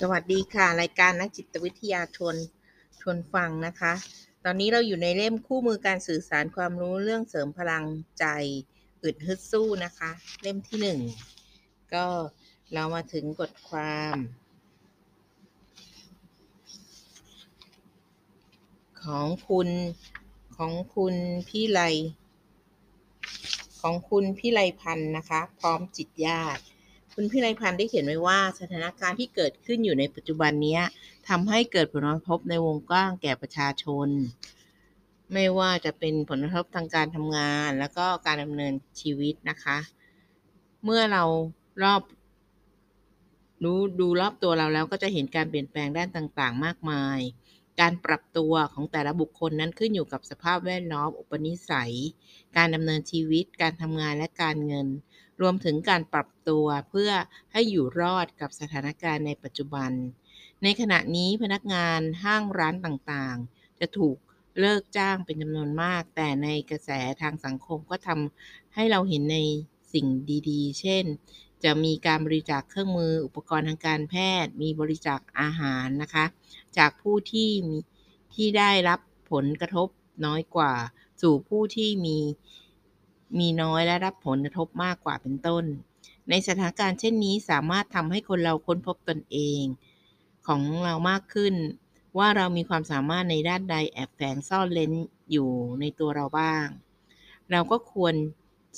สวัสดีค่ะ รายการนักจิตวิทยาชวนชวนฟังนะคะ ตอนนี้เราอยู่ในเล่มคู่มือการสื่อสารความรู้เรื่องเสริมพลังใจอึดฮึดสู้นะคะ เล่มที่หนึ่งก็เรามาถึงบทความ ของคุณของคุณพี่ไลของคุณพี่ไลพันธ์นะคะ พร้อมจิตญาติ คุณพิไลพันธ์ได้เขียนไว้ว่า สถานการณ์ที่เกิดขึ้นอยู่ในปัจจุบันนี้ทำให้เกิดผลกระทบในวงกว้างแก่ประชาชน ไม่ว่าจะเป็นผลกระทบทางการทำงาน แล้วก็การดำเนินชีวิตนะคะ เมื่อเรารอบรู้ดูรอบตัวเราแล้วก็จะเห็นการเปลี่ยนแปลงด้านต่าง ๆ มากมาย การปรับตัวของแต่ละบุคคลนั้นขึ้นอยู่กับสภาพแวดล้อม อุปนิสัย การดำเนินชีวิต การทำงานและการเงิน รวมถึงการปรับตัวเพื่อให้อยู่รอดกับสถานการณ์ในปัจจุบัน ในขณะนี้พนักงานห้างร้านต่างๆ จะถูกเลิกจ้างเป็นจำนวนมาก แต่ในกระแสทางสังคมก็ทำให้เราเห็นในสิ่งดีๆ เช่น จะมีการบริจาคเครื่องมืออุปกรณ์ทางการแพทย์ มีบริจาคอาหารนะคะ จากผู้ที่มีที่ได้รับผลกระทบน้อยกว่า สู่ผู้ที่มีมีน้อยและรับผลกระทบมากกว่าเป็นต้น ในสถานการณ์เช่นนี้สามารถทำให้คนเราค้นพบตนเอง ของเรามากขึ้น ว่าเรามีความสามารถในด้านใดแอบแฝงซ่อนเลนอยู่ในตัวเราบ้าง เราก็ควร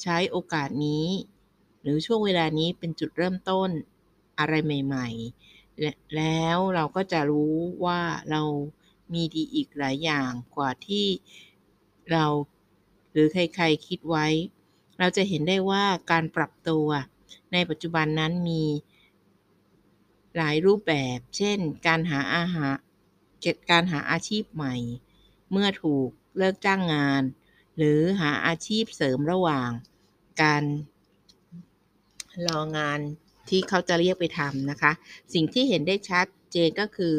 ใช้โอกาสนี้ หรือช่วงเวลานี้เป็นจุดเริ่มต้นอะไรใหม่ๆและแล้วเราก็จะรู้ว่าเรามีดีอีกหลายอย่างกว่าที่เราหรือใครๆคิดไว้ เราจะเห็นได้ว่าการปรับตัว ในปัจจุบันนั้นมี หลายรูปแบบ เช่น การหาอาหารการหาอาชีพใหม่ เมื่อถูกเลิกจ้างงาน หรือหาอาชีพเสริมระหว่าง การ รองานที่เขาจะเรียกไปทำนะคะ สิ่งที่เห็นได้ชัดเจนก็คือ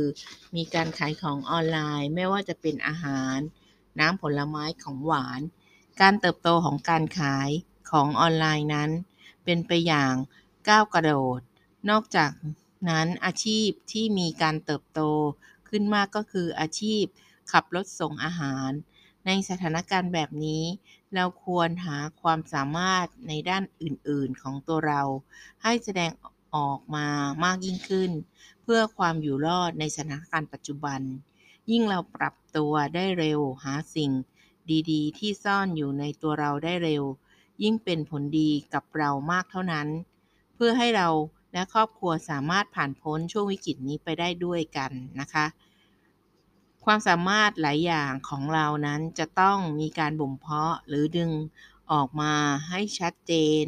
มีการขายของออนไลน์ ไม่ว่าจะเป็นอาหาร น้ำผลไม้ของหวาน การเติบโตของการขายของออนไลน์นั้น เป็นไปอย่างก้าวกระโดด นอกจากนั้นอาชีพที่มีการเติบโตขึ้นมากก็คืออาชีพขับรถส่งอาหาร ในสถานการณ์แบบนี้ เราควรหาความสามารถในด้านอื่น ๆ ของตัวเรา ให้แสดงออกมามากยิ่งขึ้น เพื่อความอยู่รอดในสถานการณ์ปัจจุบัน ยิ่งเราปรับตัวได้เร็วหาสิ่งดี ๆ ที่ซ่อนอยู่ในตัวเราได้เร็ว ยิ่งเป็นผลดีกับเรามากเท่านั้น เพื่อให้เราและครอบครัวสามารถผ่านพ้นช่วงวิกฤตนี้ไปได้ด้วยกันนะคะ ความสามารถหลายอย่างของเรานั้นจะต้องมีการบ่มเพาะหรือดึงออกมาให้ชัดเจน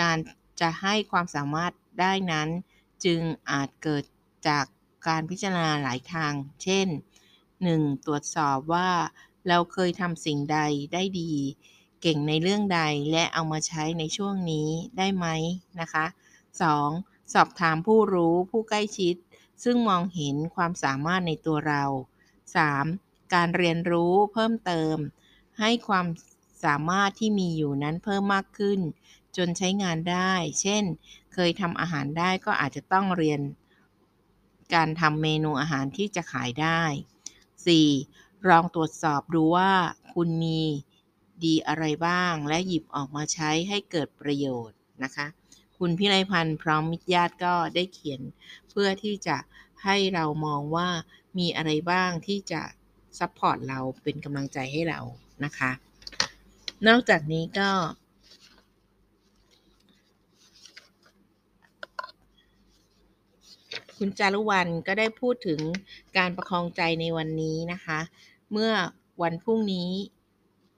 การจะให้ความสามารถได้นั้น จึงอาจเกิดจากการพิจารณาหลายทาง เช่น 1. ตรวจสอบว่าเราเคยทำสิ่งใดได้ดี เก่งในเรื่องใดและเอามาใช้ในช่วงนี้ได้ไหมนะคะ 2. สอบถามผู้รู้ผู้ใกล้ชิด ซึ่งมองเห็นความสามารถในตัวเรา 3. การเรียนรู้เพิ่มเติม ให้ความสามารถที่มีอยู่นั้นเพิ่มมากขึ้น จนใช้งานได้ เช่น เคยทำอาหารได้ก็อาจจะต้องเรียน การทำเมนูอาหารที่จะขายได้ 4. ลองตรวจสอบดูว่าคุณมีดีอะไรบ้าง และหยิบออกมาใช้ให้เกิดประโยชน์นะคะ คุณพิไรพันธ์พร้อมมิตรญาติก็ได้เขียน เพื่อที่จะให้เรามองว่า มีอะไรบ้างที่จะ support เราเป็นกำลังใจให้เรานะคะ นอกจากนี้ก็ คุณจารุวรรณก็ได้พูดถึงการประคองใจในวันนี้นะคะ เมื่อวันพรุ่งนี้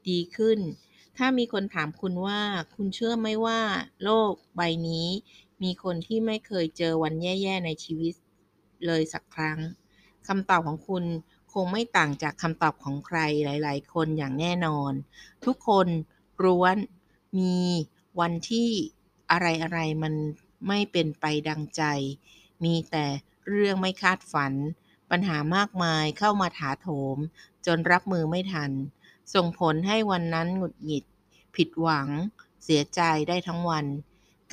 ดีขึ้น ถ้ามีคนถามคุณว่าคุณเชื่อไหมว่าโลกใบนี้ มีคนที่ไม่เคยเจอวันแย่ ๆ ในชีวิตเลยสักครั้ง คำตอบของคุณคงไม่ต่างจากคำตอบของใครหลาย ๆ คนอย่างแน่นอน ทุกคนร้วนมีวันที่อะไรๆมันไม่เป็นไปดังใจ มีแต่เรื่องไม่คาดฝัน ปัญหามากมายเข้ามาถาโถม จนรับมือไม่ทัน ส่งผลให้วันนั้นหงุดหงิด ผิดหวัง เสียใจได้ทั้งวัน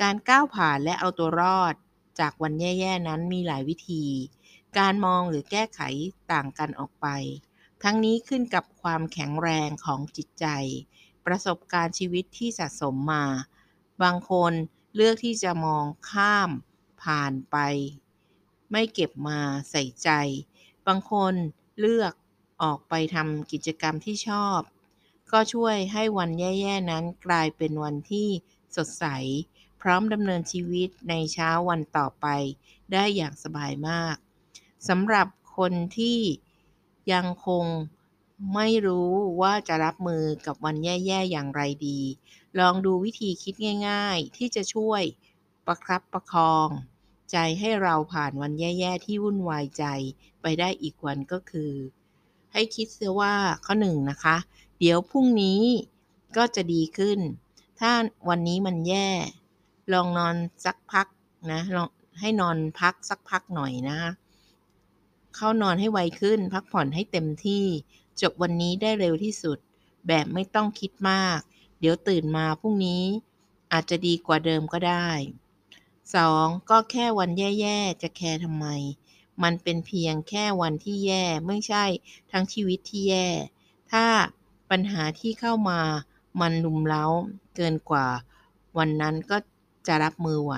การก้าวผ่านและเอาตัวรอด จากวันแย่ ๆ นั้นมีหลายวิธี การมองหรือแก้ไขต่างกันออกไป ทั้งนี้ขึ้นกับความแข็งแรงของจิตใจ ประสบการณ์ชีวิตที่สะสมมา บางคนเลือกที่จะมองข้ามผ่านไป ไม่เก็บมาใส่ใจ บางคนเลือกออกไปทำกิจกรรมที่ชอบ ก็ช่วยให้วันแย่ ๆ นั้นกลายเป็นวันที่สดใส พร้อมดำเนินชีวิตในเช้าวันต่อไปได้อย่างสบายมาก สำหรับคนที่ยังคงไม่รู้ว่าจะรับมือกับวันแย่ๆ อย่างไรดี ลองดูวิธีคิดง่าย ๆ ที่จะช่วยประครับประคอง ใจให้เราผ่านวันแย่ๆ ที่วุ่นวายใจไปได้อีกวันก็คือ ให้คิดเสียว่าข้อหนึ่งนะคะ เดี๋ยวพรุ่งนี้ก็จะดีขึ้น ถ้าวันนี้มันแย่ ลองนอนสักพักนะลองให้นอนพักสักพักหน่อยนะ เข้านอนให้ไวขึ้น พักผ่อนให้เต็มที่ จบวันนี้ได้เร็วที่สุด แบบไม่ต้องคิดมาก เดี๋ยวตื่นมาพรุ่งนี้ อาจจะดีกว่าเดิมก็ได้ 2. ก็แค่วันแย่ๆ จะแคร์ทำไม มันเป็นเพียงแค่วันที่แย่ไม่ใช่ทั้งชีวิตที่แย่ ถ้าปัญหาที่เข้ามามันลุมเล้าเกินกว่า วันนั้นก็จะรับมือไหว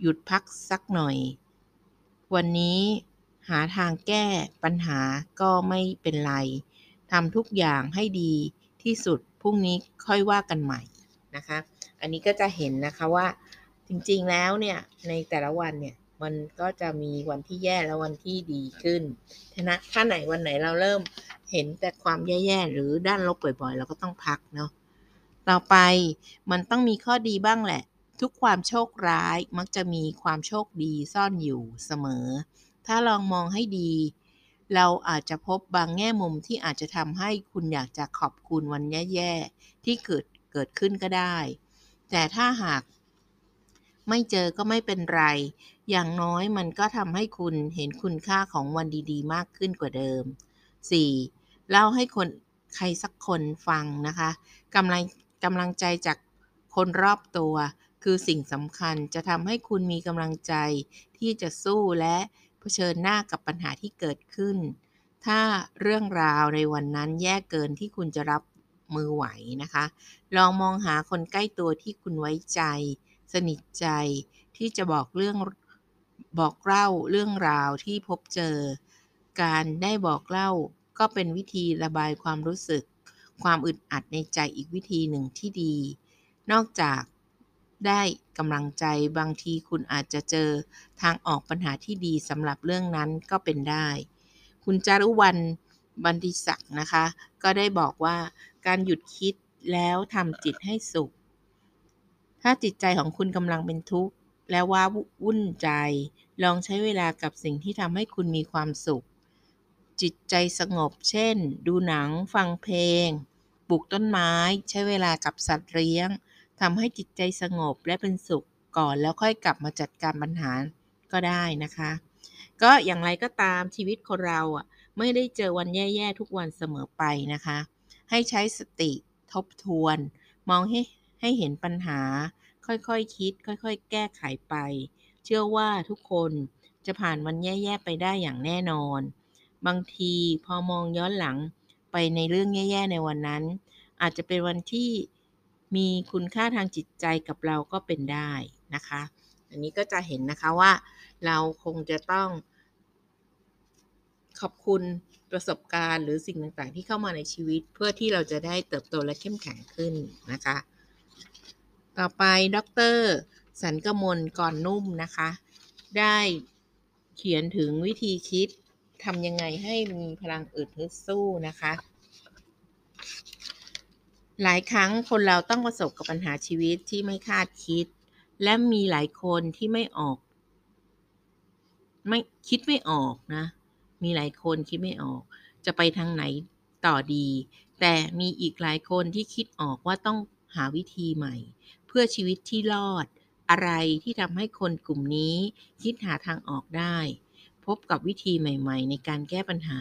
หยุดพักสักหน่อย วันนี้ หาทางแก้ปัญหาก็ไม่เป็นไรทำทุกอย่างให้ดีที่สุดพรุ่งนี้ค่อยว่ากันใหม่นะคะ อันนี้ก็จะเห็นนะคะว่าจริงๆแล้วเนี่ยในแต่ละวันเนี่ยมันก็จะมีวันที่แย่และวันที่ดีขึ้นนะถ้าไหนวันไหนเราเริ่มเห็นแต่ความแย่ๆหรือด้านลบบ่อยๆ เราก็ต้องพักเนาะ ต่อไปมันต้องมีข้อดีบ้างแหละ ทุกความโชคร้ายมักจะมีความโชคดีซ่อนอยู่เสมอ ถ้าลองมองให้ดี เราอาจจะพบบางแง่มุมที่อาจจะทำให้คุณอยากจะขอบคุณวันแย่ๆ ที่เกิดเกิดขึ้นก็ได้ แต่ถ้าหากไม่เจอก็ไม่เป็นไร อย่างน้อยมันก็ทำให้คุณเห็นคุณค่าของวันดีๆ มากขึ้นกว่าเดิม 4. เล่าให้คนใครสักคนฟังนะคะกำลังกำลังใจจากคนรอบตัว คือสิ่งสำคัญจะทำให้คุณมีกำลังใจที่จะสู้และ เผชิญหน้ากับปัญหาที่เกิดขึ้น ถ้าเรื่องราวในวันนั้นแย่เกินที่คุณจะรับมือไหวนะคะ ลองมองหาคนใกล้ตัวที่คุณไว้ใจ สนิทใจที่จะบอกเรื่องบอกเล่าเรื่องราวที่พบเจอ การได้บอกเล่าก็เป็นวิธีระบายความรู้สึก ความอึดอัดในใจอีกวิธีหนึ่งที่ดี นอกจาก ได้กำลังใจบางทีคุณอาจจะเจอทางออกปัญหาที่ดีสำหรับเรื่องนั้นก็เป็นได้ คุณจารุวรรณบันทิศักดิ์นะคะ ก็ได้บอกว่าการหยุดคิดแล้วทำจิตให้สุข ถ้าจิตใจของคุณกำลังเป็นทุกข์และว่าวุ่นใจ ลองใช้เวลากับสิ่งที่ทำให้คุณมีความสุข จิตใจสงบ เช่น ดูหนัง ฟังเพลง ปลูกต้นไม้ ใช้เวลากับสัตว์เลี้ยง ทำให้จิตใจสงบและเป็นสุขก่อนแล้วค่อยกลับมาจัดการปัญหาก็ได้นะคะ ก็อย่างไรก็ตามชีวิตคนเราอะไม่ได้เจอวันแย่ๆทุกวันเสมอไปนะคะ ให้ใช้สติทบทวน มองให้ให้เห็นปัญหา ค่อยๆคคิด ค่อยๆ แก้ไขไป เชื่อว่าทุกคนจะผ่านวันแย่ๆไปได้อย่างแน่นอน บางทีพอมองย้อนหลังไปในเรื่องแย่ๆในวันนั้น อาจจะเป็นวันที่ มีคุณค่าทางจิตใจกับเราก็เป็นได้นะคะ อันนี้ก็จะเห็นนะคะว่าเราคงจะต้อง ขอบคุณประสบการณ์หรือสิ่งต่างๆ ที่เข้ามาในชีวิตเพื่อที่เราจะได้เติบโตและเข้มแข็งขึ้นนะคะ ต่อไปดรสันกมลก่อนนุ่มนะคะ ได้เขียนถึงวิธีคิดทำยังไงให้มีพลังอึดฮึดสู้นะคะ หลายครั้งคนเราต้องประสบกับปัญหาชีวิตที่ไม่คาดคิด และมีหลายคนที่ไม่ออก ไม่คิดไม่ออกนะ มีหลายคนคิดไม่ออก จะไปทางไหนต่อดี แต่มีอีกหลายคนที่คิดออกว่าต้องหาวิธีใหม่ เพื่อชีวิตที่รอด อะไรที่ทำให้คนกลุ่มนี้คิดหาทางออกได้ พบกับวิธีใหม่ ๆ ในการแก้ปัญหา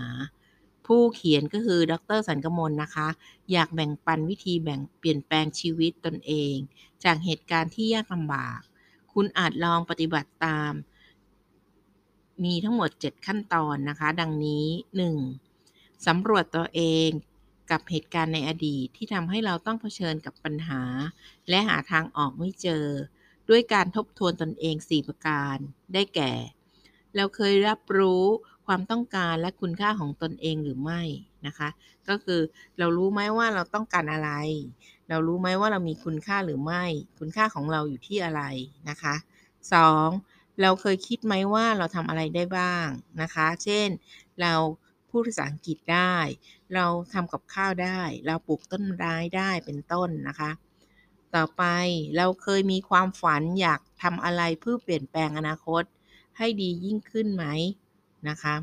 ผู้เขียนก็คือดรสันกมลนะคะ อยากแบ่งปันวิธีแบ่งเปลี่ยนแปลงชีวิตตนเอง จากเหตุการณ์ที่ยากลำบาก คุณอาจลองปฏิบัติตาม มีทั้งหมด 7 ขั้นตอนนะคะ ดังนี้ 1. สำรวจตัวเองกับเหตุการณ์ในอดีตที่ทำให้เราต้องเผชิญกับปัญหา และหาทางออกไม่เจอ ด้วยการทบทวนตนเอง 4 ประการ ได้แก่ เราเคยรับรู้ความต้องการและคุณค่าของตนเองหรือไม่นะคะ ก็คือเรารู้ไหมว่าเราต้องการอะไร เรารู้ไหมว่าเรามีคุณค่าหรือไม่ คุณค่าของเราอยู่ที่อะไรนะคะ 2. เราเคยคิดไหมว่าเราทำอะไรได้บ้างนะคะ เช่น เราพูดภาษาอังกฤษได้ เราทำกับข้าวได้ เราปลูกต้นไม้ได้เป็นต้นนะคะ ต่อไปเราเคยมีความฝันอยากทำอะไรเพื่อเปลี่ยนแปลงอนาคต ให้ดียิ่งขึ้นไหม นะคะ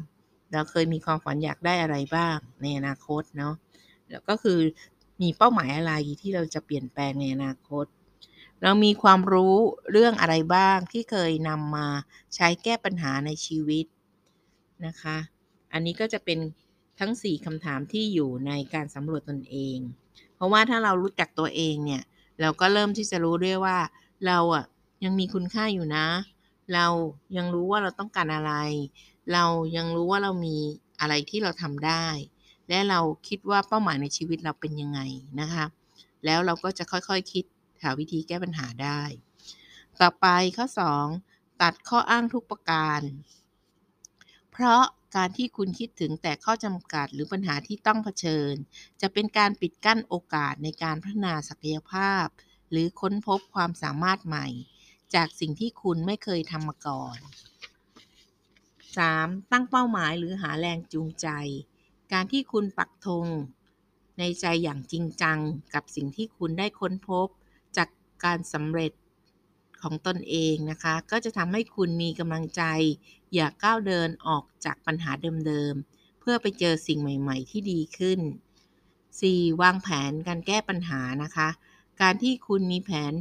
เราเคยมีความฝันอยากได้อะไรบ้างในอนาคตเนาะแล้วก็คือมีเป้าหมายอะไรที่เราจะเปลี่ยนแปลงในอนาคต เรามีความรู้เรื่องอะไรบ้างที่เคยนำมาใช้แก้ปัญหาในชีวิตนะคะ อันนี้ก็จะเป็นทั้ง 4คำถามที่อยู่ในการสำรวจตนเอง เพราะว่าถ้าเรารู้จักตัวเองเนี่ย เราก็เริ่มที่จะรู้ด้วยว่า เราอะยังมีคุณค่าอยู่นะ เรายังรู้ว่าเราต้องการอะไร เรายังรู้ว่าเรามีอะไรที่เราทำได้ และเราคิดว่าเป้าหมายในชีวิตเราเป็นยังไงนะคะ แล้วเราก็จะค่อยๆคคิดหาวิธีแก้ปัญหาได้ ต่อไปข้อ 2 ตัดข้ออ้างทุกประการ เพราะการที่คุณคิดถึงแต่ข้อจำกัดหรือปัญหาที่ต้องเผชิญ จะเป็นการปิดกั้นโอกาสในการพัฒนาศักยภาพ หรือค้นพบความสามารถใหม่ จากสิ่งที่คุณไม่เคยทำมาก่อน 3. ตั้งเป้าหมายหรือหาแรงจูงใจ การที่คุณปักธงในใจอย่างจริงจังกับสิ่งที่คุณได้ค้นพบ จากการสำเร็จของตนเองนะคะ ก็จะทำให้คุณมีกำลังใจ อย่าก้าวเดินออกจากปัญหาเดิมๆ เพื่อไปเจอสิ่งใหม่ๆ ที่ดีขึ้น 4. วางแผนการแก้ปัญหานะคะ การที่คุณมีแผน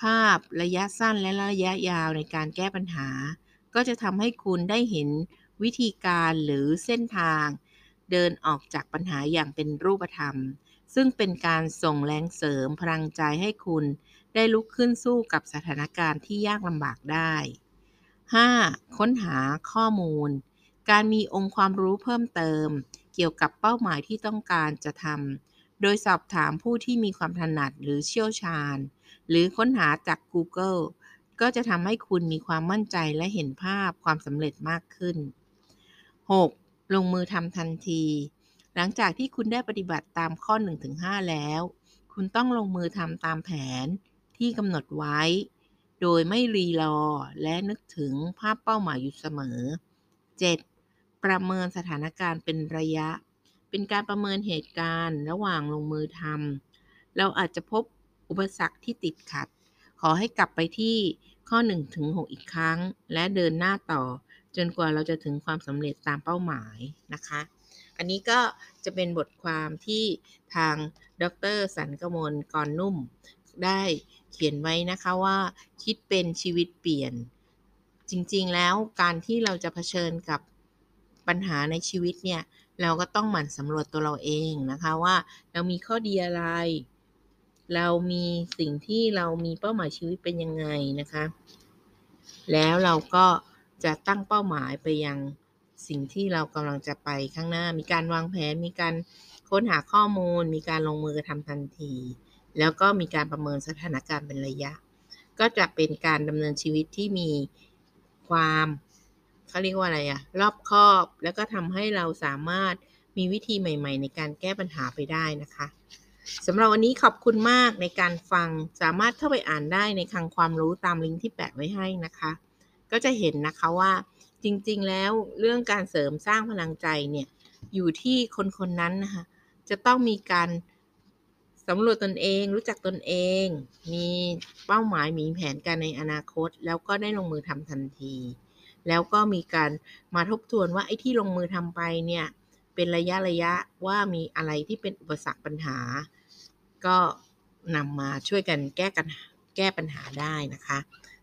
ภาพระยะสั้นและระยะยาวในการแก้ปัญหา ก็จะทำให้คุณได้เห็นวิธีการหรือเส้นทาง เดินออกจากปัญหาอย่างเป็นรูปธรรม ซึ่งเป็นการส่งแรงเสริมพลังใจให้คุณ ได้ลุกขึ้นสู้กับสถานการณ์ที่ยากลำบากได้ 5. ค้นหาข้อมูล การมีองค์ความรู้เพิ่มเติม เกี่ยวกับเป้าหมายที่ต้องการจะทำ โดยสอบถามผู้ที่มีความถนัดหรือเชี่ยวชาญ หรือค้นหาจาก Google ก็จะทำให้คุณมีความมั่นใจและเห็นภาพความสำเร็จมากขึ้น 6. ลงมือทำทันที หลังจากที่คุณได้ปฏิบัติตามข้อ 1-5 แล้ว คุณต้องลงมือทำตามแผนที่กำหนดไว้ โดยไม่รีรอและนึกถึงภาพเป้าหมายอยู่เสมอ 7. ประเมินสถานการณ์เป็นระยะ เป็นการประเมินเหตุการณ์ระหว่างลงมือทำเราอาจจะพบอุปสรรคที่ติดขัด ขอให้กลับไปที่ ข้อ1ถึง6อีกครั้ง และเดินหน้าต่อ จนกว่าเราจะถึงความสำเร็จตามเป้าหมายนะคะ อันนี้ก็จะเป็นบทความที่ทางดรสันกมลกรนุ่ม ได้เขียนไว้นะคะว่า คิดเป็นชีวิตเปลี่ยน จริงๆแล้วการที่เราจะเผชิญกับปัญหาในชีวิตเนี่ย เราก็ต้องหมั่นสำรวจตัวเราเองนะคะว่า เรามีข้อดีอะไร เรามีสิ่งที่เรามีเป้าหมายชีวิตเป็นยังไงนะคะ แล้วเราก็จะตั้งเป้าหมายไปยังสิ่งที่เรากำลังจะไปข้างหน้า มีการวางแผน มีการค้นหาข้อมูล มีการลงมือกระทำทันที แล้วก็มีการประเมินสถานการณ์เป็นระยะ ก็จะเป็นการดำเนินชีวิตที่มีความเขาเรียกว่าอะไรอะรอบคอบ แล้วก็ทำให้เราสามารถมีวิธีใหม่ ๆ ในการแก้ปัญหาไปได้นะคะ สำหรับวันนี้ขอบคุณมากในการฟังสามารถเข้าไปอ่านได้ในคลังความรู้ตามลิงก์ที่แปะไว้ให้นะคะ ก็จะเห็นนะคะว่าจริงๆ แล้วเรื่องการเสริมสร้างพลังใจเนี่ยอยู่ที่คนคนนั้นนะคะจะต้องมีการสำรวจตนเอง รู้จักตนเอง มีเป้าหมายมีแผนการในอนาคต แล้วก็ได้ลงมือทำทันที แล้วก็มีการมาทบทวนว่าไอ้ที่ลงมือทำไปเนี่ยเป็นระยะระยะว่ามีอะไรที่เป็นอุปสรรคปัญหา ก็นำมาช่วยกันแก้กันแก้ปัญหาได้นะคะ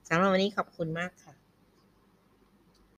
สำหรับวันนี้ขอบคุณมากค่ะ